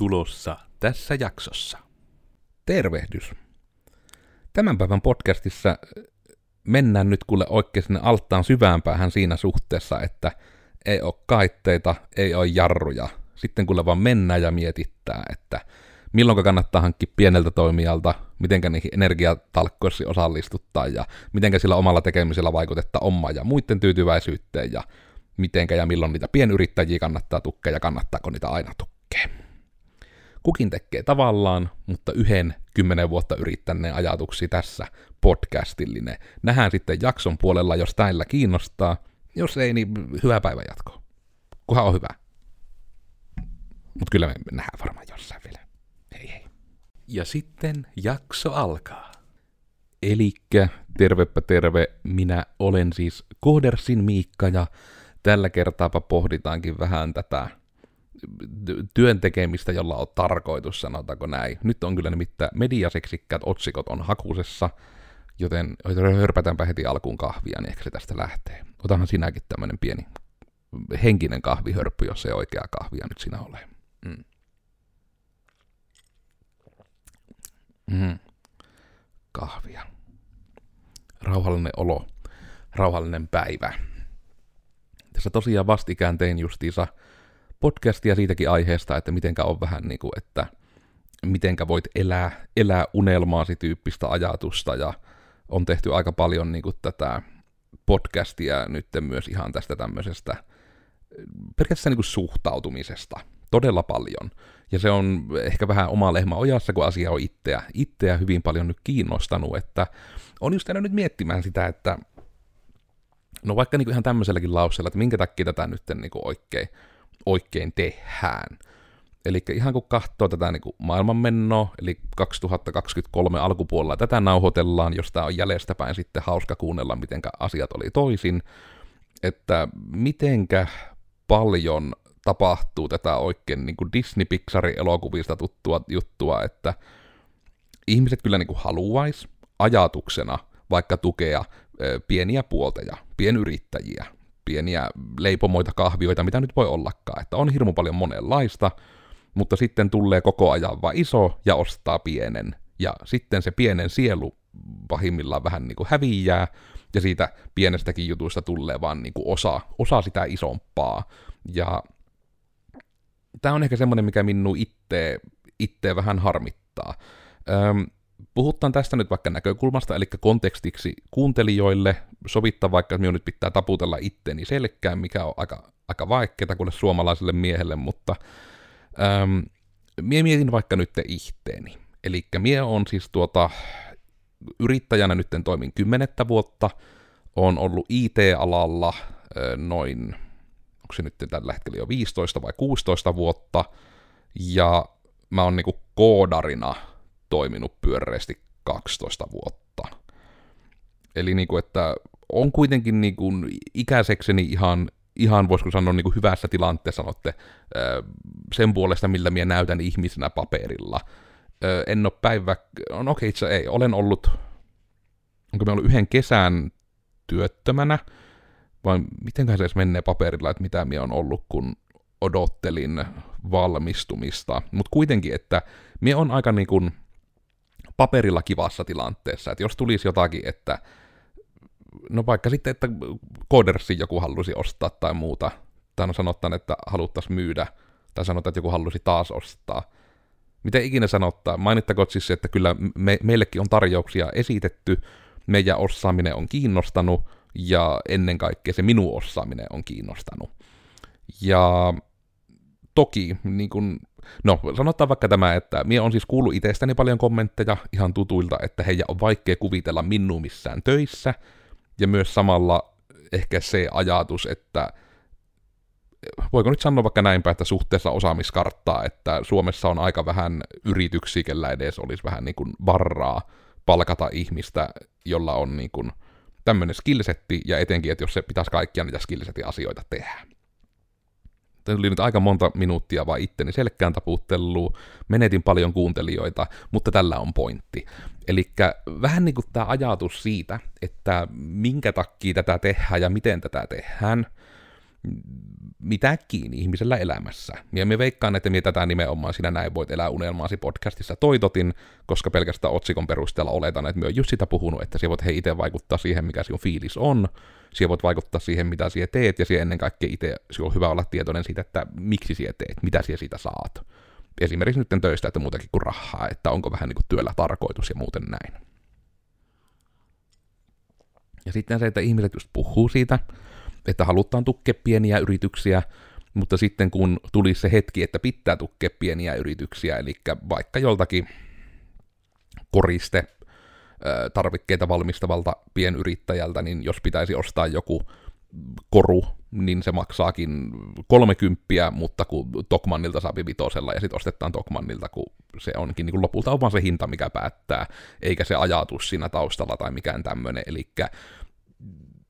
tulossa tässä jaksossa. Tervehdys. Tämän päivän podcastissa mennään nyt kuule oikein sinne alttaan syvään päähän siinä suhteessa, että ei ole kaitteita, ei ole jarruja. Sitten kuule vaan mennään ja mietittää, että milloin kannattaa hankkia pieneltä toimijalta, mitenkä niihin energiatalkkoissa osallistuttaa ja mitenkä sillä omalla tekemisellä vaikutetta omaa ja muiden tyytyväisyyteen ja mitenkä ja milloin niitä pienyrittäjiä kannattaa tukea ja kannattaako niitä aina tukea. Kukin tekee tavallaan, mutta yhden kymmenen vuotta yrittäneen ajatuksia tässä podcastillinen. Nähdään sitten jakson puolella, jos täillä kiinnostaa. Jos ei, niin hyvää päivän jatkoa. Kuhan on hyvä. Mutta kyllä me nähdään varmaan jossain vielä. Hei hei. Ja sitten jakso alkaa. Elikkä, tervepä terve, minä olen siis Kohdersin Miikka ja tällä kertaapa pohditaankin vähän tätä työn tekemistä, jolla on tarkoitus, sanotaanko näin. Nyt on kyllä nimittäin mediaseksikkäät otsikot on hakusessa, joten hörpätäänpä heti alkuun kahvia, niin ehkä se tästä lähtee. Otahan sinäkin tämmönen pieni henkinen kahvihörppy, jos se oikea kahvia nyt sinä ole. Mm. Mm. Kahvia. Rauhallinen olo. Rauhallinen päivä. Tässä tosiaan vastikään tein justiinsa podcastia siitäkin aiheesta, että mitenkä on vähän niin kuin, että mitenkä voit elää, elää unelmaasi tyyppistä ajatusta, ja on tehty aika paljon niin kuin tätä podcastia nyt myös ihan tästä tämmöisestä periaatteessa niin kuin suhtautumisesta. Todella paljon. Ja se on ehkä vähän oma lehmä ojassa, kun asia on itseä, itseä hyvin paljon nyt kiinnostanut, että on just nyt miettimään sitä, että no vaikka niin kuin ihan tämmöiselläkin lauseella, että minkä takia tätä nyt niin kuin oikein, oikein tehdään. Eli ihan kun katsoo tätä niin kuin maailmanmennoa, eli 2023 alkupuolella tätä nauhoitellaan, jos tämä on jäljestäpäin sitten hauska kuunnella, miten asiat oli toisin, että mitenkä paljon tapahtuu tätä oikein niin kuin Disney-Pixarin elokuvista tuttua juttua, että ihmiset kyllä niin haluaisi ajatuksena vaikka tukea pieniä puolteja, pienyrittäjiä, pieniä leipomoita, kahvioita, mitä nyt voi ollakaan. Että on hirmu paljon monenlaista, mutta sitten tulee koko ajan vaan iso ja ostaa pienen. Ja sitten se pienen sielu pahimmillaan vähän niin kuin häviää, ja siitä pienestäkin jutuista tulee vaan niin kuin osa, osa sitä isompaa. Ja tämä on ehkä semmoinen, mikä minun itse, vähän harmittaa. Öm, puhutaan tästä nyt vaikka näkökulmasta, eli kontekstiksi kuuntelijoille, sovittaa vaikka, että minun nyt pitää taputella itteeni selkään, mikä on aika, aika vaikeaa kuule suomalaiselle miehelle, mutta äm, mie mietin vaikka nyt itteeni. Eli mie on siis tuota, yrittäjänä nyt toimin kymmenettä vuotta, on ollut IT-alalla noin, onko se nyt tällä hetkellä jo 15 vai 16 vuotta, ja mä oon niinku koodarina toiminut pyöreästi 12 vuotta. Eli niin kuin, että on kuitenkin niin kuin ikäisekseni ihan, ihan voisiko sanoa niin kuin hyvässä tilanteessa sanotte, sen puolesta, millä minä näytän ihmisenä paperilla. En ole päivä, on okei okay, itse ei, olen ollut, onko me ollut yhden kesän työttömänä, vai miten se edes menee paperilla, että mitä minä on ollut, kun odottelin valmistumista. Mutta kuitenkin, että minä on aika niin kuin, paperilla kivassa tilanteessa, että jos tulisi jotakin, että no vaikka sitten, että Codersin joku halusi ostaa tai muuta, tai no että haluttaisiin myydä, tai sanotaan, että joku halusi taas ostaa. Miten ikinä sanottaa, mainittakoon siis, että kyllä me, meillekin on tarjouksia esitetty, meidän osaaminen on kiinnostanut, ja ennen kaikkea se minun osaaminen on kiinnostanut. Ja toki, niin kuin No, sanotaan vaikka tämä, että minä on siis kuullut itsestäni paljon kommentteja ihan tutuilta, että heidän on vaikea kuvitella minua missään töissä, ja myös samalla ehkä se ajatus, että voiko nyt sanoa vaikka näinpä, että suhteessa osaamiskarttaa, että Suomessa on aika vähän yrityksiä, kellä edes olisi vähän niin kuin varraa palkata ihmistä, jolla on niin kuin tämmöinen skillsetti, ja etenkin, että jos se pitäisi kaikkia niitä skillsetin asioita tehdä. Tuli nyt aika monta minuuttia vaan itteni selkään taputtelua, menetin paljon kuuntelijoita, mutta tällä on pointti. Eli vähän niin kuin tämä ajatus siitä, että minkä takia tätä tehdään ja miten tätä tehdään, mitä kiinni ihmisellä elämässä. Ja me veikkaan, että me tätä nimenomaan sinä näin voit elää unelmaasi podcastissa toitotin, koska pelkästään otsikon perusteella oletan, että me just sitä puhunut, että sinä voit he itse vaikuttaa siihen, mikä sinun fiilis on, sinä voit vaikuttaa siihen, mitä sinä teet, ja sinä ennen kaikkea itse on hyvä olla tietoinen siitä, että miksi sinä teet, mitä sinä siitä saat. Esimerkiksi nyt töistä, että muutakin kuin rahaa, että onko vähän niin kuin työllä tarkoitus ja muuten näin. Ja sitten se, että ihmiset just puhuu siitä, että halutaan tukea pieniä yrityksiä, mutta sitten kun tuli se hetki, että pitää tukea pieniä yrityksiä, eli vaikka joltakin koriste tarvikkeita valmistavalta pienyrittäjältä, niin jos pitäisi ostaa joku koru, niin se maksaakin 30, mutta kun Tokmannilta saa vitosella ja sitten ostetaan Tokmannilta, kun se onkin niin kuin lopulta on vaan se hinta, mikä päättää, eikä se ajatus siinä taustalla tai mikään tämmöinen, eli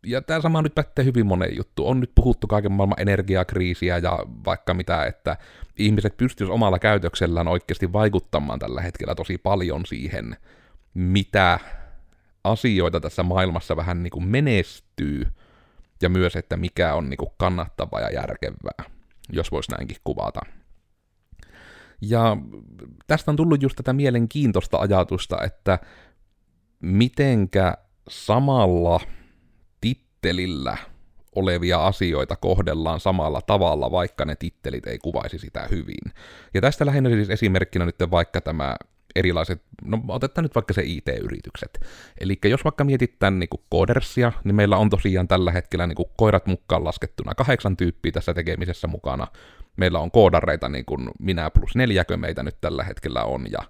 ja tämä sama nyt pätee hyvin monen juttu. On nyt puhuttu kaiken maailman energiakriisiä ja vaikka mitä, että ihmiset pystyisivät omalla käytöksellään oikeasti vaikuttamaan tällä hetkellä tosi paljon siihen, mitä asioita tässä maailmassa vähän niin kuin menestyy, ja myös, että mikä on niin kuin kannattavaa ja järkevää, jos voisi näinkin kuvata. Ja tästä on tullut just tätä mielenkiintoista ajatusta, että mitenkä samalla tittelillä olevia asioita kohdellaan samalla tavalla, vaikka ne tittelit ei kuvaisi sitä hyvin. Ja tästä lähinnä siis esimerkkinä nyt vaikka tämä erilaiset, no otetaan nyt vaikka se IT-yritykset. Eli jos vaikka mietit tämän niin kuin koodersia, niin meillä on tosiaan tällä hetkellä niin kuin koirat mukaan laskettuna kahdeksan tyyppiä tässä tekemisessä mukana. Meillä on koodareita niin kuin minä plus neljäkö meitä nyt tällä hetkellä on, ja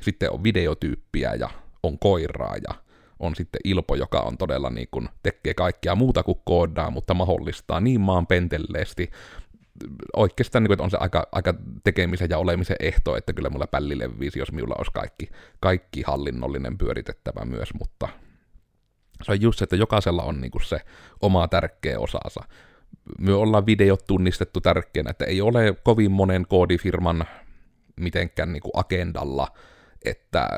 sitten on videotyyppiä ja on koiraa ja on sitten Ilpo, joka on todella niin kuin, tekee kaikkea muuta kuin koodaa, mutta mahdollistaa niin maan pentelleesti oikeastaan niin kuin, että on se aika, aika tekemisen ja olemisen ehto, että kyllä mulla pälli leviisi, jos minulla olisi kaikki, kaikki hallinnollinen pyöritettävä myös, mutta se on just se, että jokaisella on niin kuin se oma tärkeä osansa. Me ollaan videot tunnistettu tärkeänä, että ei ole kovin monen koodifirman mitenkään niin kuin agendalla että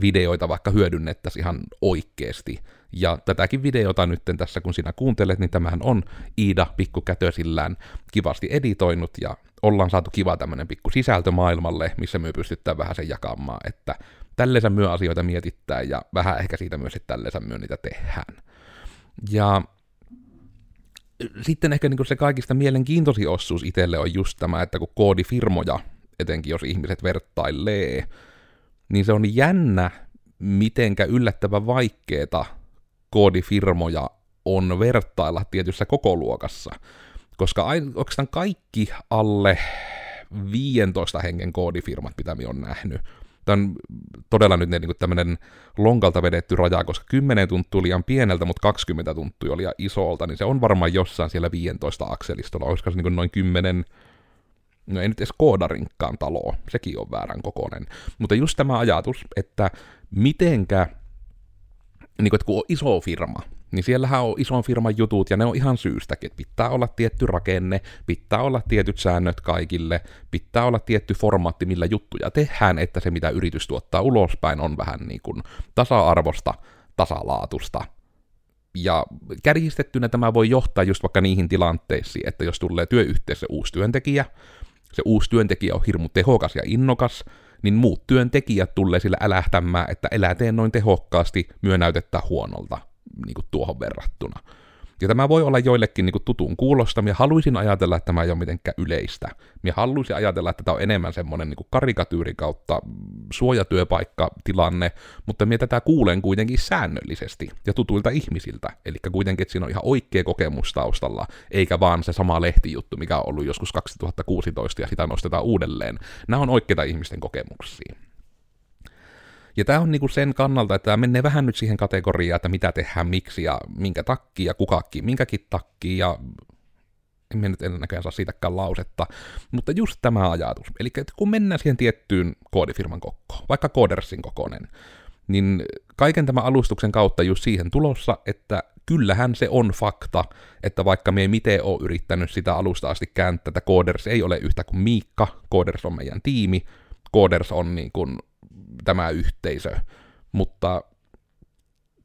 videoita vaikka hyödynnettäisiin ihan oikeasti. Ja tätäkin videota nyt tässä, kun sinä kuuntelet, niin tämähän on Iida pikkukätösillään kivasti editoinut, ja ollaan saatu kiva tämmöinen pikku sisältö maailmalle, missä me pystytään vähän sen jakamaan, että tälleensä myö asioita mietittää, ja vähän ehkä siitä myös, että tälleensä myö niitä tehdään. Ja sitten ehkä niin se kaikista mielenkiintoisin osuus itselle on just tämä, että kun koodifirmoja, etenkin jos ihmiset vertailee, niin se on jännä, mitenkä yllättävän vaikeeta koodifirmoja on vertailla tietyssä kokoluokassa, koska oikeastaan kaikki alle 15 hengen koodifirmat, mitä minä on nähnyt, Tämä on todella nyt niin tämmöinen lonkalta vedetty raja, koska 10 tuntuu liian pieneltä, mutta 20 tuntuu liian isolta, niin se on varmaan jossain siellä 15 akselistolla, olisiko se niin noin 10 no ei nyt edes koodarinkkaan taloa, sekin on väärän kokoinen. Mutta just tämä ajatus, että mitenkä, niin kuin, että kun on iso firma, niin siellähän on ison firman jutut, ja ne on ihan syystäkin, että pitää olla tietty rakenne, pitää olla tietyt säännöt kaikille, pitää olla tietty formaatti, millä juttuja tehdään, että se mitä yritys tuottaa ulospäin on vähän niin kuin tasa-arvosta, tasalaatusta, ja kärjistettynä tämä voi johtaa just vaikka niihin tilanteisiin, että jos tulee työyhteisö uusi työntekijä, se uusi työntekijä on hirmu tehokas ja innokas, niin muut työntekijät tulee sillä älähtämään, että elää noin tehokkaasti, myö näytettä huonolta niin kuin tuohon verrattuna. Ja tämä voi olla joillekin niin kuin tutun kuulosta. Minä haluaisin ajatella, että tämä ei ole mitenkään yleistä. Minä haluaisin ajatella, että tämä on enemmän semmoinen niin karikatyyri kautta suojatyöpaikkatilanne, mutta minä tätä kuulen kuitenkin säännöllisesti ja tutuilta ihmisiltä. Eli kuitenkin, että siinä on ihan oikea kokemus taustalla, eikä vaan se sama lehtijuttu, mikä on ollut joskus 2016 ja sitä nostetaan uudelleen. Nämä on oikeita ihmisten kokemuksia. Ja tämä on niinku sen kannalta, että tämä menee vähän nyt siihen kategoriaan, että mitä tehdään, miksi ja minkä takia ja kukakin, minkäkin takia ja en nyt ennäköjään saa siitäkään lausetta, mutta just tämä ajatus. Eli kun mennään siihen tiettyyn koodifirman kokkoon, vaikka Codersin kokonen, niin kaiken tämän alustuksen kautta just siihen tulossa, että kyllähän se on fakta, että vaikka me ei miten ole yrittänyt sitä alusta asti kääntää, että Coders ei ole yhtä kuin Miikka, Coders on meidän tiimi, Coders on niin kuin tämä yhteisö, mutta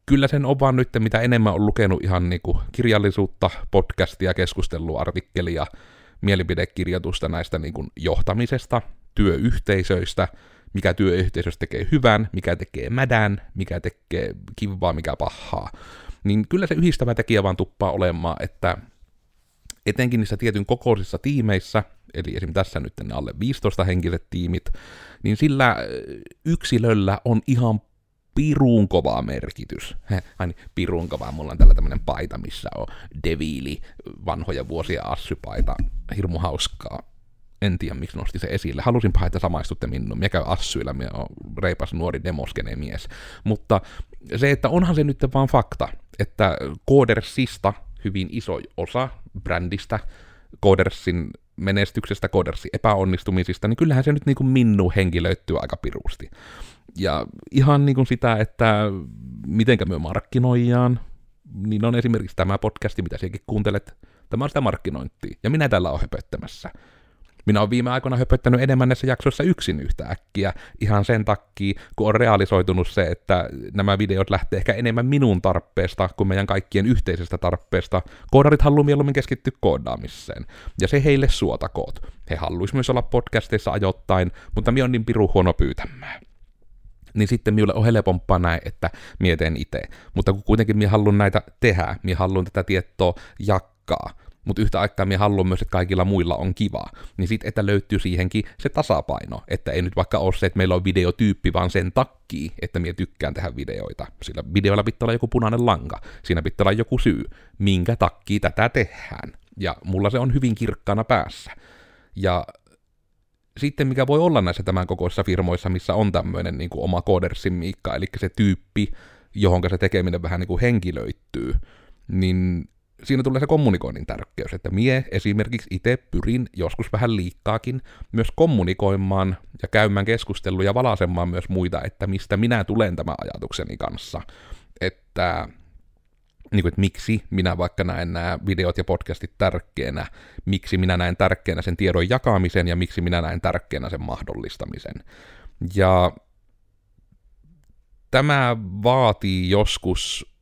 kyllä sen on vaan nyt, mitä enemmän on lukenut ihan niinku kirjallisuutta, podcastia, keskustelua, artikkelia, mielipidekirjoitusta näistä niinku johtamisesta, työyhteisöistä, mikä työyhteisöstä tekee hyvän, mikä tekee mädän, mikä tekee kivaa, mikä pahaa. Niin kyllä se yhdistävä tekijä vaan tuppaa olemaan, että etenkin niissä tietyn kokoisissa tiimeissä, eli esim. tässä nyt ne alle 15 henkiset tiimit, niin sillä yksilöllä on ihan pirun kova merkitys. Ai niin, pirun kova. Mulla on tällä tämmönen paita, missä on deviili, vanhoja vuosia assypaita. Hirmu hauskaa. En tiedä, miksi nosti se esille. Halusin että samaistutte minun. Minä käyn assyillä, minä on reipas nuori demoskene mies. Mutta se, että onhan se nyt vaan fakta, että Codersista hyvin iso osa brändistä, Codersin menestyksestä, Codersin epäonnistumisista, niin kyllähän se nyt niin kuin minnu henkilöittyy aika pirusti. Ja ihan niin kuin sitä, että mitenkä me markkinoijaan, niin on esimerkiksi tämä podcasti, mitä sinäkin kuuntelet, tämä on sitä markkinointia, ja minä tällä olen höpöttämässä. Minä olen viime aikoina höpöttänyt enemmän näissä jaksoissa yksin yhtä äkkiä, ihan sen takia, kun on realisoitunut se, että nämä videot lähtee ehkä enemmän minun tarpeesta kuin meidän kaikkien yhteisestä tarpeesta. Koodarit haluaa mieluummin keskittyä koodaamiseen, ja se heille suotakoot. He haluaisivat myös olla podcasteissa ajoittain, mutta minä on niin piru huono pyytämään niin sitten minulle on helpompaa näin, että mietin itse. Mutta kun kuitenkin minä haluan näitä tehdä, minä haluan tätä tietoa jakkaa, mutta yhtä aikaa minä haluan myös, että kaikilla muilla on kivaa, niin sitten, että löytyy siihenkin se tasapaino, että ei nyt vaikka ole se, että meillä on videotyyppi, vaan sen takkii, että minä tykkään tehdä videoita. Sillä videolla pitää olla joku punainen lanka, siinä pitää olla joku syy, minkä takkii tätä tehdään. Ja mulla se on hyvin kirkkaana päässä. Ja sitten mikä voi olla näissä tämän kokoisissa firmoissa, missä on tämmöinen niin kuin oma koodersin miikka, eli se tyyppi, johon se tekeminen vähän niin kuin henkilöittyy, niin siinä tulee se kommunikoinnin tärkeys, että mie esimerkiksi itse pyrin joskus vähän liikkaakin myös kommunikoimaan ja käymään keskusteluja ja valasemaan myös muita, että mistä minä tulen tämän ajatukseni kanssa. Että niin kuin, että miksi minä vaikka näen nämä videot ja podcastit tärkeänä, miksi minä näen tärkeänä sen tiedon jakamisen ja miksi minä näen tärkeänä sen mahdollistamisen. Ja tämä vaatii joskus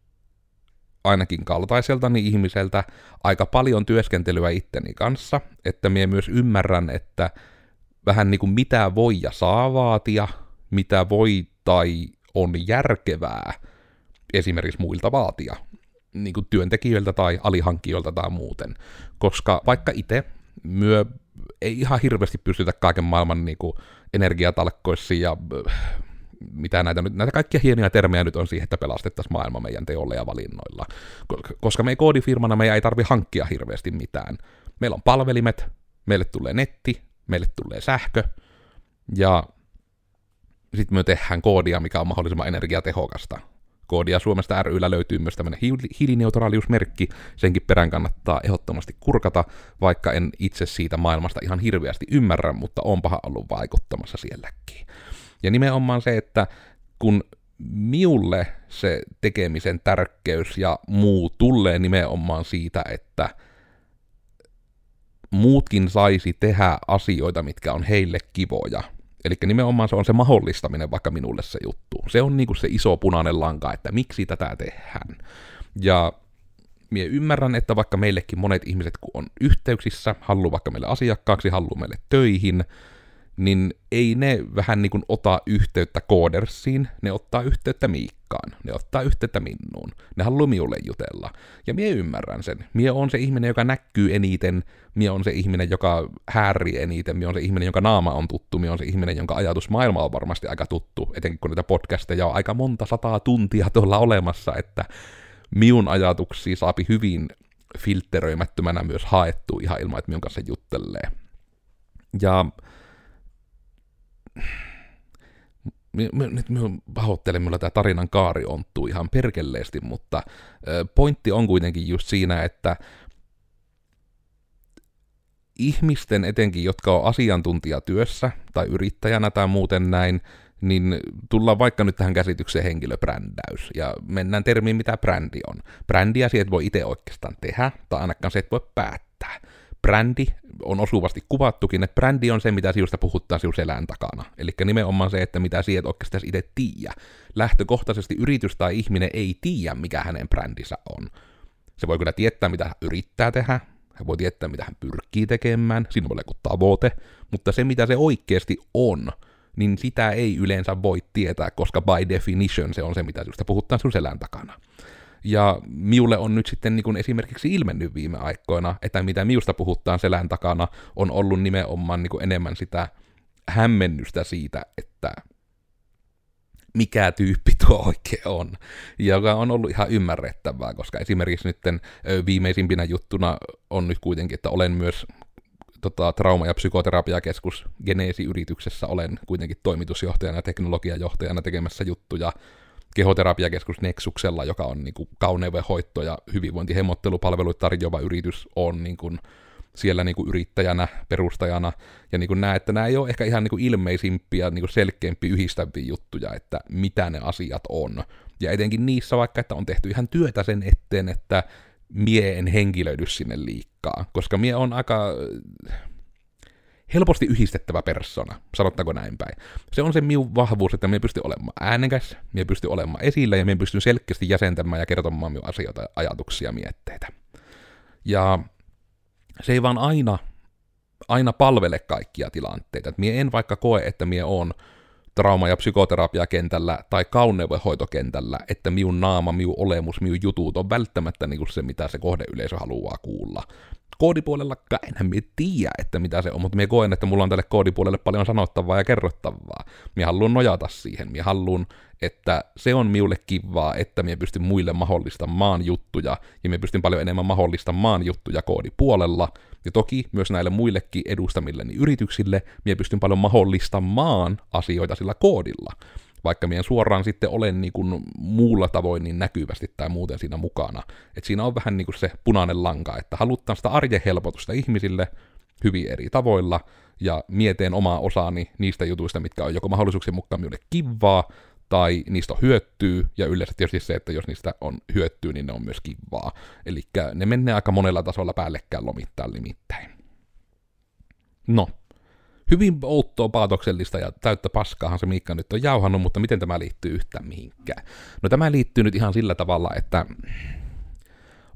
ainakin kaltaiseltani ihmiseltä aika paljon työskentelyä itteni kanssa, että minä myös ymmärrän, että vähän niin kuin mitä voi ja saa vaatia, mitä voi tai on järkevää esimerkiksi muilta vaatia, niin kuin työntekijöiltä tai alihankkijoilta tai muuten. Koska vaikka itse myö ei ihan hirveästi pystytä kaiken maailman niin kuin energiatalkkoissa ja mitä näitä, nyt, näitä kaikkia hienoja termejä nyt on siihen, että pelastettaisiin maailma meidän teolle ja valinnoilla. Koska me koodifirmana meidän ei tarvi hankkia hirveästi mitään. Meillä on palvelimet, meille tulee netti, meille tulee sähkö, ja sitten me tehdään koodia, mikä on mahdollisimman energiatehokasta. Koodia Suomesta ryllä löytyy myös tämmöinen hiilineutraaliusmerkki, senkin perään kannattaa ehdottomasti kurkata, vaikka en itse siitä maailmasta ihan hirveästi ymmärrä, mutta onpahan ollut vaikuttamassa sielläkin. Ja nimenomaan se, että kun miulle se tekemisen tärkeys ja muu tulee nimenomaan siitä, että muutkin saisi tehdä asioita, mitkä on heille kivoja. Eli nimenomaan se on se mahdollistaminen vaikka minulle se juttu. Se on niinku se iso punainen lanka, että miksi tätä tehdään. Ja minä ymmärrän, että vaikka meillekin monet ihmiset, kun on yhteyksissä, haluaa vaikka meille asiakkaaksi, haluaa meille töihin, niin ei ne vähän niin kuin ota yhteyttä koodersiin, ne ottaa yhteyttä Miikkaan, ne ottaa yhteyttä minuun, ne haluaa minulle jutella. Ja mie ymmärrän sen. Mie on se ihminen, joka näkyy eniten, mie on se ihminen, joka häärii eniten, mie on se ihminen, jonka naama on tuttu, mie on se ihminen, jonka ajatus maailma on varmasti aika tuttu, etenkin kun niitä podcasteja on aika monta sataa tuntia tuolla olemassa, että minun ajatuksia saapi hyvin filtteröimättömänä myös haettu ihan ilman, että minun kanssa juttelee. Ja nyt minun pahoittelen, minulla tämä tarinan kaari onttuu ihan perkelleesti, mutta pointti on kuitenkin just siinä, että ihmisten etenkin, jotka on asiantuntijatyössä tai yrittäjänä tai muuten näin, niin tullaan vaikka nyt tähän käsitykseen henkilöbrändäys, ja mennään termiin, mitä brändi on. Brändiä sieltä voi itse oikeastaan tehdä, tai ainakaan se et voi päättää brändi, on osuvasti kuvattukin, että brändi on se, mitä sinusta puhuttaa sinun selän takana. Eli nimenomaan se, että mitä sinä et oikeastaan itse tiedä. Lähtökohtaisesti yritys tai ihminen ei tiedä, mikä hänen brändinsä on. Se voi kyllä tietää, mitä hän yrittää tehdä, hän voi tietää, mitä hän pyrkii tekemään, siinä voi olla tavoite, mutta se, mitä se oikeasti on, niin sitä ei yleensä voi tietää, koska by definition se on se, mitä sinusta puhutaan sinun selän takana. Ja miulle on nyt sitten niin kuin esimerkiksi ilmennyt viime aikoina, että mitä miusta puhutaan selän takana, on ollut nimenomaan niin kuin enemmän sitä hämmennystä siitä, että mikä tyyppi tuo oikein on, joka on ollut ihan ymmärrettävää, koska esimerkiksi nyt viimeisimpinä juttuna on nyt kuitenkin, että olen myös tota, trauma- ja psykoterapiakeskus Geneesi-yrityksessä, olen kuitenkin toimitusjohtajana ja teknologiajohtajana tekemässä juttuja kehoterapiakeskus Nexuksella, joka on niin kuin kauneudenhoitto- ja hyvinvointihemottelupalveluita tarjoava yritys, on niin kuin, siellä niin kuin yrittäjänä, perustajana, ja niin kuin näe, että nämä ei ole ehkä ihan niin kuin ilmeisimpiä, niin kuin selkeämpiä yhdistäviä juttuja, että mitä ne asiat on. Ja etenkin niissä vaikka, että on tehty ihan työtä sen eteen, että mie en henkilöidy sinne liikkaa, koska mie on aika helposti yhdistettävä persona, sanottaako näin päin. Se on se minun vahvuus, että minä pystyn olemaan äänekäs, minä pystyn olemaan esillä ja minä pystyn selkeästi jäsentämään ja kertomaan minun asioita, ajatuksia, mietteitä. Ja se ei vaan aina, aina palvele kaikkia tilanteita. Mie en vaikka koe, että mie on trauma- ja psykoterapiakentällä tai kauneudenhoitokentällä, että miun naama, miun olemus, miun jutut on välttämättä niin kuin se, mitä se kohdeyleisö haluaa kuulla koodipuolella enhän minä tiedä, että mitä se on, mutta minä koen, että mulla on tälle koodipuolelle paljon sanottavaa ja kerrottavaa. Minä haluan nojata siihen. Minä haluan, että se on minulle kivaa, että minä pystyn muille mahdollistamaan juttuja, ja minä pystyn paljon enemmän mahdollistamaan juttuja koodipuolella, ja toki myös näille muillekin edustamilleni yrityksille, minä pystyn paljon mahdollistamaan asioita sillä koodilla vaikka mien suoraan sitten olen niin kuin muulla tavoin niin näkyvästi tai muuten siinä mukana. Et siinä on vähän niin kuin se punainen lanka, että halutaan sitä arjen helpotusta ihmisille hyvin eri tavoilla, ja mieteen omaa osaani niistä jutuista, mitkä on joko mahdollisuuksien mukaan minulle kivaa, tai niistä on hyötyy, ja yleensä tietysti se, että jos niistä on hyötyy, niin ne on myös kivaa. Eli ne menee aika monella tasolla päällekkäin lomittain limittäin. No, hyvin outoa, paatoksellista ja täyttä paskaahan se Miikka nyt on jauhannut, mutta miten tämä liittyy yhtään mihinkään? No tämä liittyy nyt ihan sillä tavalla, että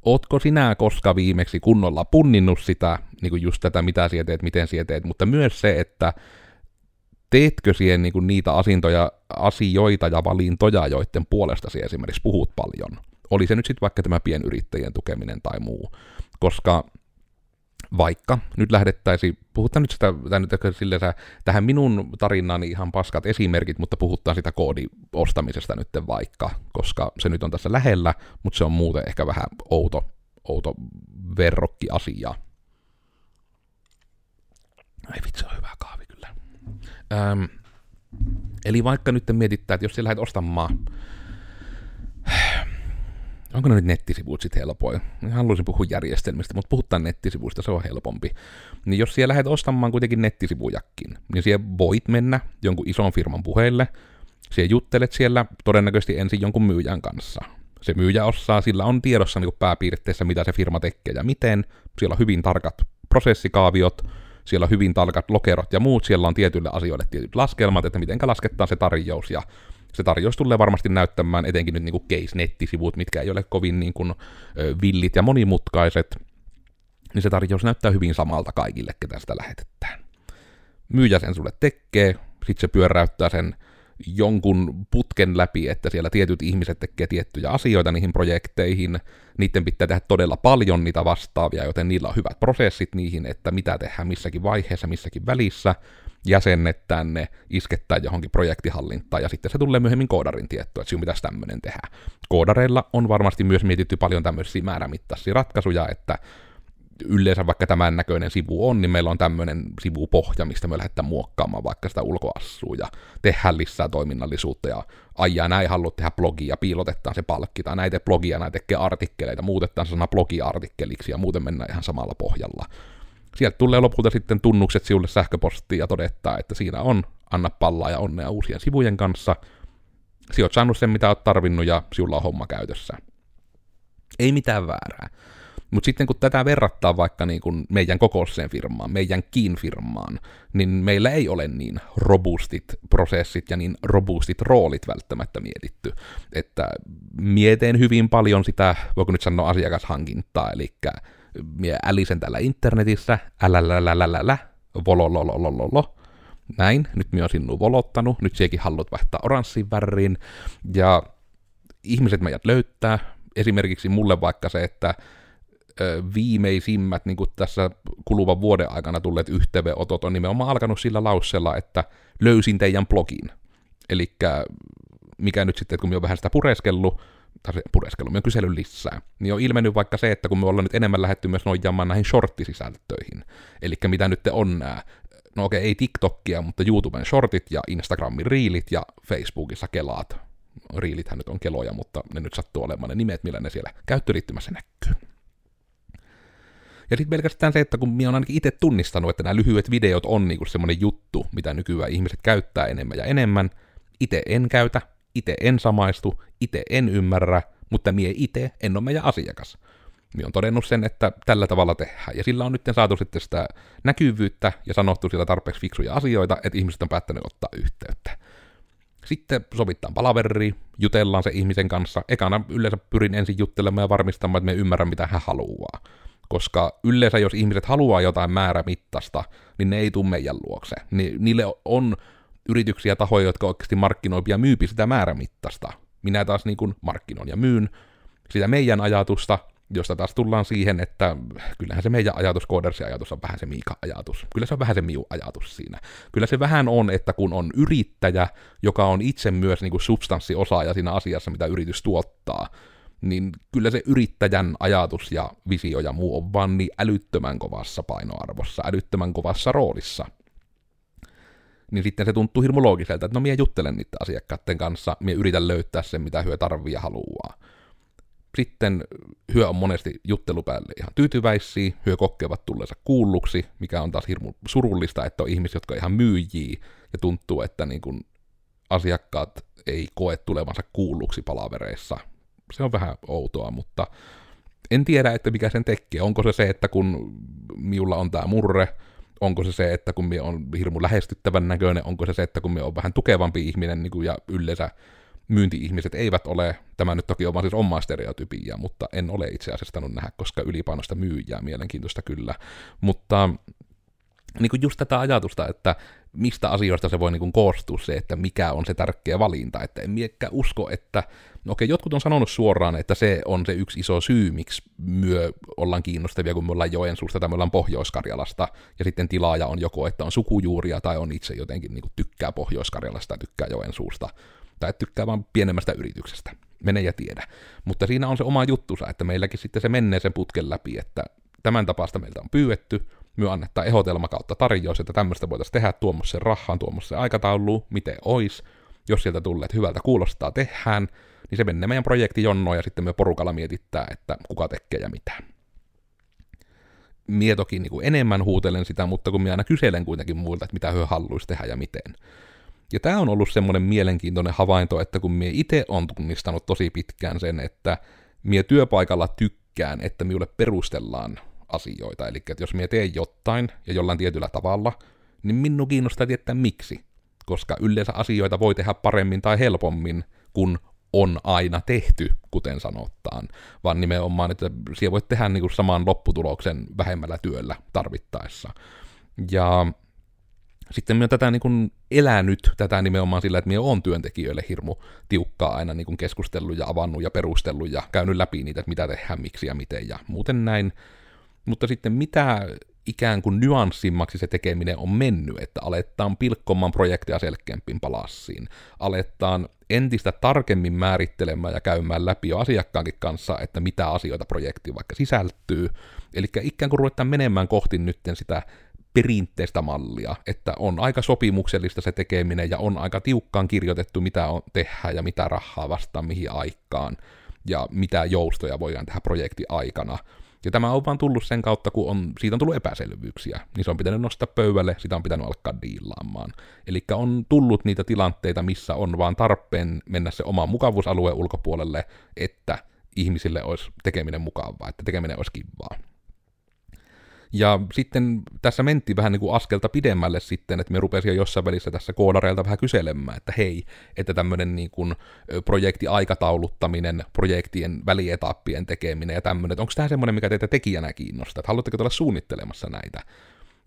ootko sinä koska viimeksi kunnolla punninnut sitä, niin kuin just tätä, mitä sinä teet, miten sinä teet, mutta myös se, että teetkö siihen niin kuin niitä asintoja, asioita ja valintoja, joiden puolesta sinä esimerkiksi puhut paljon. Oli se nyt sitten vaikka tämä pienyrittäjien tukeminen tai muu. Koska vaikka nyt lähdettäisiin, puhutaan nyt sitä, tai nyt silleen, tähän minun tarinaani ihan paskat esimerkit, mutta puhutaan sitä koodiostamisesta nyt vaikka, koska se nyt on tässä lähellä, mutta se on muuten ehkä vähän outo, outo verrokki-asia. Ai vitsi, on hyvä kahvi kyllä. Öm, eli vaikka nyt mietittää, että jos sä lähdet ostamaan onko ne nyt nettisivut sitten helpoin? Haluaisin puhua järjestelmistä, mutta puhutaan nettisivuista, se on helpompi. Niin jos siellä lähdet ostamaan kuitenkin nettisivujakin, niin siellä voit mennä jonkun ison firman puheille, siellä juttelet siellä todennäköisesti ensin jonkun myyjän kanssa. Se myyjä osaa, sillä on tiedossa niin pääpiirteissä, mitä se firma tekee ja miten. Siellä on hyvin tarkat prosessikaaviot, siellä on hyvin tarkat lokerot ja muut, siellä on tietyille asioille tietyt laskelmat, että miten lasketaan se tarjous ja se tarjous tulee varmasti näyttämään etenkin nyt niin kuin case-nettisivut, mitkä ei ole kovin niin kuin, villit ja monimutkaiset, niin se tarjous näyttää hyvin samalta kaikille, ketä sitä lähetetään. Myyjä sen sulle tekee, sitten se pyöräyttää sen jonkun putken läpi, että siellä tietyt ihmiset tekee tiettyjä asioita niihin projekteihin, niiden pitää tehdä todella paljon niitä vastaavia, joten niillä on hyvät prosessit niihin, että mitä tehdään missäkin vaiheessa, missäkin välissä, jäsennetään ne, iskettää johonkin projektihallintaan, ja sitten se tulee myöhemmin koodarin tietoa, että sinun pitäisi tämmöinen tehdä. Koodareilla on varmasti myös mietitty paljon tämmöisiä määrämittaisia ratkaisuja, että yleensä vaikka tämän näköinen sivu on, niin meillä on tämmöinen sivupohja, mistä me lähdetään muokkaamaan vaikka sitä ulkoassua ja tehdään lisää toiminnallisuutta ja aijaa näin haluat tehdä blogia, piilotetaan se palkki tai näitä blogia, näitä tekee artikkeleita, muutetaan se sana blogiartikkeliksi ja muuten mennään ihan samalla pohjalla sieltä tulee lopulta sitten tunnukset sinulle sähköpostiin ja todettaa, että siinä on anna pallaa ja onnea uusien sivujen kanssa. Si oot saanut sen, mitä oot tarvinnut ja sinulla on homma käytössä. Ei mitään väärää. Mutta sitten kun tätä verrattaa vaikka niin kuin meidän kokoiseen firmaan, meidän kiin firmaan, niin meillä ei ole niin robustit prosessit ja niin robustit roolit välttämättä mietitty. Että mietin hyvin paljon sitä, voiko nyt sanoa asiakashankintaa, eli mie älisen täällä internetissä, älälälälälällä, vololololololo, näin, nyt minä olen sinua volottanut, nyt siekin haluat vaihtaa oranssiin väriin, ja ihmiset meidät löytää, esimerkiksi mulle vaikka se, että viimeisimmät niin kuin tässä kuluvan vuoden aikana tulleet yhteydenotot on nimenomaan alkanut sillä lauseella, että löysin teidän blogin. Eli mikä nyt sitten, kun me on vähän sitä pureskellut, se pureskellut, on kysellyt lisää, niin on ilmennyt vaikka se, että kun me ollaan nyt enemmän lähetty myös nojaamaan näihin shorttisisältöihin, eli mitä nyt on nämä, no okei, ei TikTokia, mutta YouTuben shortit ja Instagramin reelit ja Facebookissa kelaat. Reelithän nyt on keloja, mutta ne nyt sattuu olemaan ne nimet, millä ne siellä käyttöliittymässä näkyy. Ja sitten pelkästään se, että kun minä olen ainakin itse tunnistanut, että nämä lyhyet videot on niinku semmoinen juttu, mitä nykyään ihmiset käyttää enemmän ja enemmän. Itse en käytä, itse en samaistu, itse en ymmärrä, mutta mie itse en ole meidän asiakas. Minä on todennut sen, että tällä tavalla tehdään. Ja sillä on nyt saatu sitten sitä näkyvyyttä ja sanottu sillä tarpeeksi fiksuja asioita, että ihmiset on päättänyt ottaa yhteyttä. Sitten sovittaan palaveri, jutellaan se ihmisen kanssa. Ekana yleensä pyrin ensin juttelemaan ja varmistamaan, että me ymmärrän, mitä hän haluaa koska yleensä jos ihmiset haluaa jotain määrämittasta, niin ne ei tule meidän luokse. Ni, niille on yrityksiä tahoja, jotka oikeasti markkinoi ja myypi sitä määrämittasta. Minä taas niin kuin markkinoin ja myyn sitä meidän ajatusta, josta taas tullaan siihen, että kyllähän se meidän ajatus, koodersin ajatus on vähän se Miika-ajatus. Kyllä se on vähän se miu ajatus siinä. Kyllä se vähän on, että kun on yrittäjä, joka on itse myös niin kuin substanssiosaaja siinä asiassa, mitä yritys tuottaa, niin kyllä se yrittäjän ajatus ja visio ja muu on vaan niin älyttömän kovassa painoarvossa, älyttömän kovassa roolissa. Niin sitten se tuntuu hirmu loogiselta, että no minä juttelen niiden asiakkaiden kanssa, minä yritän löytää sen, mitä hyö tarvii ja haluaa. Sitten hyö on monesti juttelupäälle ihan tyytyväisiä, hyö kokevat tulleensa kuulluksi, mikä on taas hirmu surullista, että on ihmisiä, jotka on ihan myyjiä, ja tuntuu, että niin kun asiakkaat ei koe tulevansa kuulluksi palavereissa, se on vähän outoa, mutta en tiedä, että mikä sen tekee. Onko se se, että kun miulla on tämä murre, onko se se, että kun minä on hirmu lähestyttävän näköinen, onko se se, että kun minä on vähän tukevampi ihminen niin kuin, ja yleensä myynti-ihmiset eivät ole, tämä nyt toki on vaan siis omaa stereotypia, mutta en ole itse asiassa nähdä, koska ylipainosta myyjää, mielenkiintoista kyllä. Mutta niin kuin just tätä ajatusta, että mistä asioista se voi niin kuin koostua se, että mikä on se tärkeä valinta. Että en usko, että, no okei, jotkut on sanonut suoraan, että se on se yksi iso syy, miksi myö ollaan kiinnostavia, kun me ollaan Joensuusta tai me ollaan Pohjois-Karjalasta, ja sitten tilaaja on joko, että on sukujuuria tai on itse jotenkin niin kuin tykkää Pohjois-Karjalasta tai tykkää Joensuusta, tai tykkää vaan pienemmästä yrityksestä. Mene ja tiedä. Mutta siinä on se oma juttusa, että meilläkin sitten se menee sen putken läpi, että tämän tapaista meiltä on pyydetty, myö annettaa ehdotelma kautta tarjous, että tämmöistä voitaisiin tehdä tuommoisen rahaan, tuommoisen aikatauluun, miten ois. Jos sieltä tulee, että hyvältä kuulostaa, tehdään, niin se menee meidän projekti jonnoon ja sitten me porukalla mietittää, että kuka tekee ja mitä. Mie toki niin kuin enemmän huutelen sitä, mutta kun minä aina kyselen kuitenkin muilta, että mitä he haluaisi tehdä ja miten. Ja tämä on ollut semmoinen mielenkiintoinen havainto, että kun mie itse on tunnistanut tosi pitkään sen, että mie työpaikalla tykkään, että minulle perustellaan asioita. Eli että jos minä teen jotain ja jollain tietyllä tavalla, niin minun kiinnostaa tietää miksi. Koska yleensä asioita voi tehdä paremmin tai helpommin, kun on aina tehty, kuten sanotaan, vaan nimenomaan, että siellä voit tehdä niin kuin saman lopputuloksen vähemmällä työllä tarvittaessa. Ja sitten minä tätä niin kuin elänyt tätä nimenomaan sillä, että minä olen työntekijöille hirmu tiukkaa aina niin kuin keskustellut ja avannut ja perustellut ja käynyt läpi niitä, että mitä tehdään, miksi ja miten ja muuten näin. Mutta sitten mitä ikään kuin nyanssimmaksi se tekeminen on mennyt, että aletaan pilkkomaan projektia selkeämpin palassiin, aletaan entistä tarkemmin määrittelemään ja käymään läpi jo asiakkaankin kanssa, että mitä asioita projektiin vaikka sisältyy. Eli ikään kuin ruvetaan menemään kohti nyt sitä perinteistä mallia, että on aika sopimuksellista se tekeminen ja on aika tiukkaan kirjoitettu, mitä on tehdä ja mitä rahaa vastaan mihin aikaan ja mitä joustoja voidaan tehdä projekti aikana. Ja tämä on vaan tullut sen kautta, kun on, siitä on tullut epäselvyyksiä, niin se on pitänyt nostaa pöydälle, sitä on pitänyt alkaa diilaamaan. Eli on tullut niitä tilanteita, missä on vaan tarpeen mennä se oma mukavuusalueen ulkopuolelle, että ihmisille olisi tekeminen mukavaa, että tekeminen olisi kivaa. Ja sitten tässä mentiin vähän niin kuin askelta pidemmälle sitten, että me rupesin jo jossain välissä tässä koodareilta vähän kyselemään, että hei, että tämmöinen niin kuin projektiaikatauluttaminen, projektien välietappien tekeminen ja tämmöinen, että onko tämä semmoinen, mikä teitä tekijänä kiinnostaa, että haluatteko olla suunnittelemassa näitä?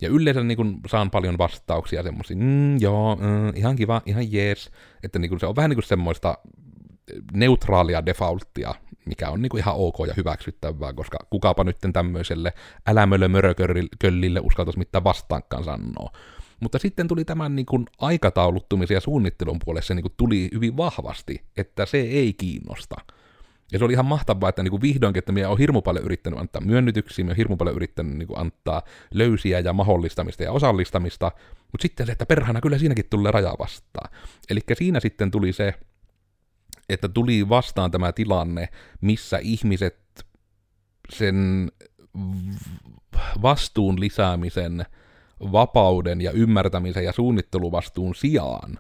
Ja yleensä niin kun saan paljon vastauksia semmoisia, mm, joo, mm, ihan kiva, ihan jees, että niin kun se on vähän niin kuin semmoista neutraalia defaulttia, mikä on niin kuin ihan ok ja hyväksyttävää, koska kukapa nyt tämmöiselle älämölle mörököllille uskaltaisi mitään vastaankaan sanoa. Mutta sitten tuli tämän niin kuin aikatauluttumisen ja suunnittelun puolessa niin tuli hyvin vahvasti, että se ei kiinnosta. Ja se oli ihan mahtavaa, että niin kuin vihdoinkin, että minä olen hirmu paljon yrittänyt antaa myönnytyksiä, minä hirmu paljon yrittänyt niin kuin antaa löysiä ja mahdollistamista ja osallistamista, mutta sitten se, että perhana kyllä siinäkin tulee raja vastaan. Eli siinä sitten tuli se, että tuli vastaan tämä tilanne, missä ihmiset sen vastuun lisäämisen, vapauden ja ymmärtämisen ja suunnitteluvastuun sijaan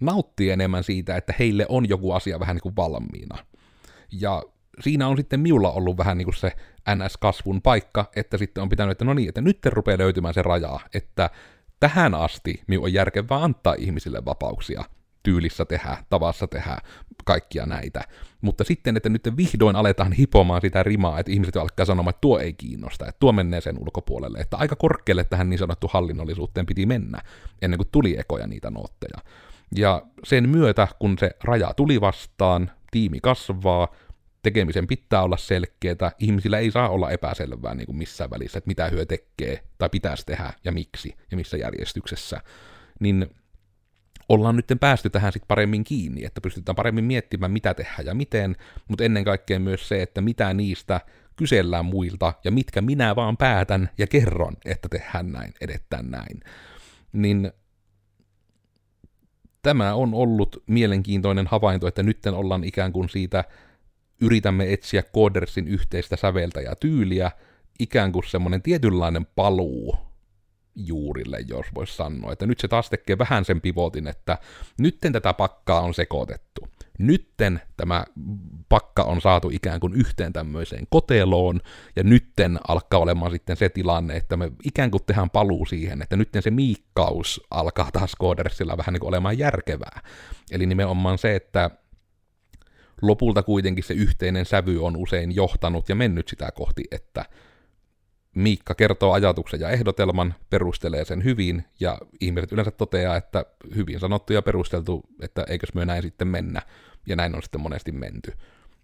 nauttii enemmän siitä, että heille on joku asia vähän niin kuin valmiina. Ja siinä on sitten miulla ollut vähän niin kuin se NS-kasvun paikka, että sitten on pitänyt, että no niin, että nyt rupeaa löytymään se raja, että tähän asti minun on järkevää antaa ihmisille vapauksia, tyylissä tehdä, tavassa tehdä, kaikkia näitä. Mutta sitten, että nyt vihdoin aletaan hipomaan sitä rimaa, että ihmiset alkaa sanomaan, että tuo ei kiinnosta, että tuo menee sen ulkopuolelle, että aika korkealle tähän niin sanottu hallinnollisuuteen piti mennä, ennen kuin tuli ekoja niitä nootteja. Ja sen myötä, kun se raja tuli vastaan, tiimi kasvaa, tekemisen pitää olla selkeää, ihmisillä ei saa olla epäselvää niin kuin missään välissä, että mitä hyö tekee tai pitäisi tehdä ja miksi ja missä järjestyksessä, niin ollaan nyt päästy tähän sitten paremmin kiinni, että pystytään paremmin miettimään, mitä tehdään ja miten, mutta ennen kaikkea myös se, että mitä niistä kysellään muilta ja mitkä minä vaan päätän ja kerron, että tehdään näin, edetään näin. Niin tämä on ollut mielenkiintoinen havainto, että nyt ollaan ikään kuin siitä, yritämme etsiä Codersin yhteistä säveltä ja tyyliä, ikään kuin semmoinen tietynlainen paluu juurille, jos voisi sanoa. Että nyt se taas tekee vähän sen pivotin, että nytten tätä pakkaa on sekoitettu. Nytten tämä pakka on saatu ikään kuin yhteen tämmöiseen koteloon, ja nytten alkaa olemaan sitten se tilanne, että me ikään kuin tehdään paluu siihen, että nytten se miikkaus alkaa taas koodersilla vähän niin kuin olemaan järkevää. Eli nimenomaan se, että lopulta kuitenkin se yhteinen sävy on usein johtanut ja mennyt sitä kohti, että Miikka kertoo ajatuksen ja ehdotelman, perustelee sen hyvin, ja ihmiset yleensä toteaa, että hyvin sanottu ja perusteltu, että eikös myö näin sitten mennä, ja näin on sitten monesti menty.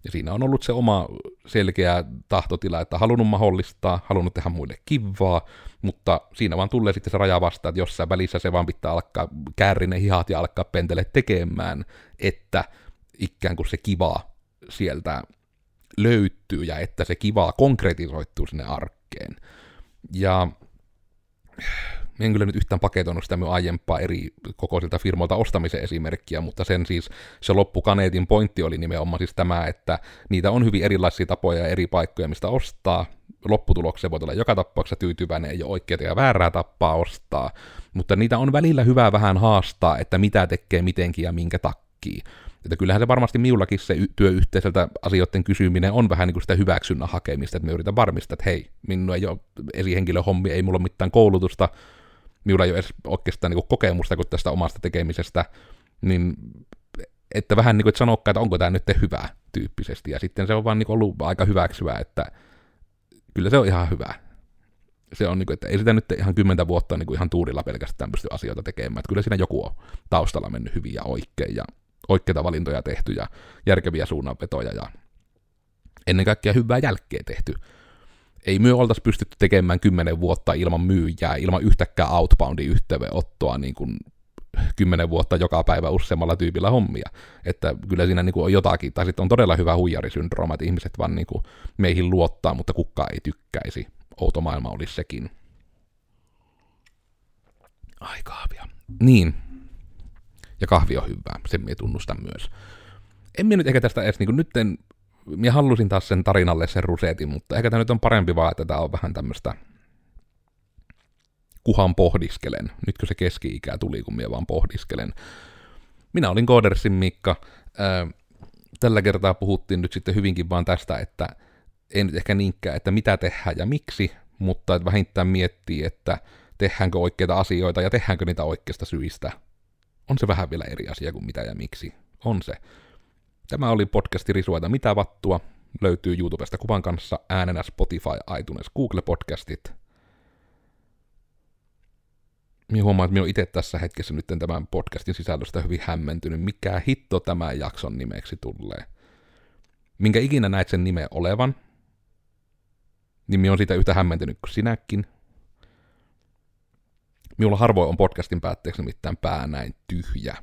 Ja siinä on ollut se oma selkeä tahtotila, että halunnut mahdollistaa, halunnut tehdä muille kivaa, mutta siinä vaan tulee sitten se raja vastaan, että jossain välissä se vaan pitää alkaa käärin hihat ja alkaa pentele tekemään, että ikään kuin se kiva sieltä löytyy ja että se kiva konkretisoituu sinne arkeen. Ja en kyllä nyt yhtään paketoinut sitä minun aiempaa eri kokoisilta firmoilta ostamisen esimerkkiä, mutta sen siis se loppukaneetin pointti oli nimenomaan siis tämä, että niitä on hyvin erilaisia tapoja ja eri paikkoja, mistä ostaa. Lopputulokseen voi olla joka tapauksessa tyytyväinen, ei ole oikeaa ja väärää tappaa ostaa, mutta niitä on välillä hyvä vähän haastaa, että mitä tekee mitenkin ja minkä takia. Että kyllähän se varmasti miullakin se työyhteisöltä asioiden kysyminen on vähän niin kuin sitä hyväksynnän hakemista, että me yritän varmistaa, että hei, minun ei ole esihenkilöhommi, ei mulla ole mitään koulutusta, minulla ei ole edes oikeastaan niin kokemusta kuin tästä omasta tekemisestä, niin että vähän niin kuin, että sanokaa, että onko tämä nyt hyvä tyyppisesti, ja sitten se on vaan niin ollut aika hyväksyvää, että kyllä se on ihan hyvä. Se on niin kuin, että ei sitä nyt ihan kymmentä vuotta niin kuin ihan tuurilla pelkästään pysty asioita tekemään, että kyllä siinä joku on taustalla mennyt hyvin ja oikein, ja oikeita valintoja tehty ja järkeviä suunnanvetoja ja ennen kaikkea hyvää jälkeä tehty. Ei myö oltaisi pystytty tekemään kymmenen vuotta ilman myyjää, ilman yhtäkään outboundin yhteydenottoa niin kuin kymmenen vuotta joka päivä useammalla tyypillä hommia. Että kyllä siinä niin kuin on jotakin, tai sitten on todella hyvä huijarisyndrooma, että ihmiset vaan niin kuin meihin luottaa, mutta kukaan ei tykkäisi. Outo maailma olisi sekin. Ai. Niin, ja kahvi on hyvää, sen minä tunnustan myös. En minä nyt ehkä tästä edes niin nytten, minä halusin taas sen tarinalle sen rusetin, mutta ehkä tämä nyt on parempi vaan, että tämä on vähän tämmöistä kuhan pohdiskelen. Nytkö se keski-ikä tuli, kun minä vaan pohdiskelen. Minä olin Koodersin Mikka. tällä kertaa puhuttiin nyt sitten hyvinkin vaan tästä, että ei nyt ehkä niinkään, että mitä tehdään ja miksi, mutta että vähintään miettii, että tehdäänkö oikeita asioita ja tehdäänkö niitä oikeista syistä. On se vähän vielä eri asia kuin mitä ja miksi. On se. Tämä oli podcasti Risuaita mitä vattua. Löytyy YouTubesta kuvan kanssa äänenä Spotify, iTunes, Google Podcastit. Minä huomaan, että minä olen itse tässä hetkessä nyt tämän podcastin sisällöstä hyvin hämmentynyt. Mikä hitto tämän jakson nimeksi tulee? Minkä ikinä näet sen nimen olevan, niin minä olen siitä yhtä hämmentynyt kuin sinäkin. Minulla harvoin on podcastin päätteeksi nimittäin pää näin tyhjä.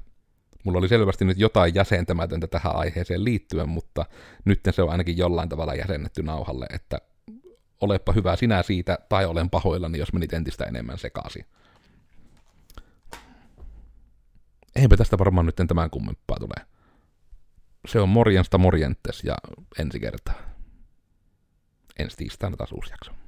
Mulla oli selvästi nyt jotain jäsentämätöntä tähän aiheeseen liittyen, mutta nyt se on ainakin jollain tavalla jäsennetty nauhalle, että olepa hyvä sinä siitä, tai olen pahoillani, jos menit entistä enemmän sekaisin. Eipä tästä varmaan nyt tämän kummempaa tule. Se on morjensta morjentes ja ensi kertaa. Ensi tiistaina taas uusi jakso.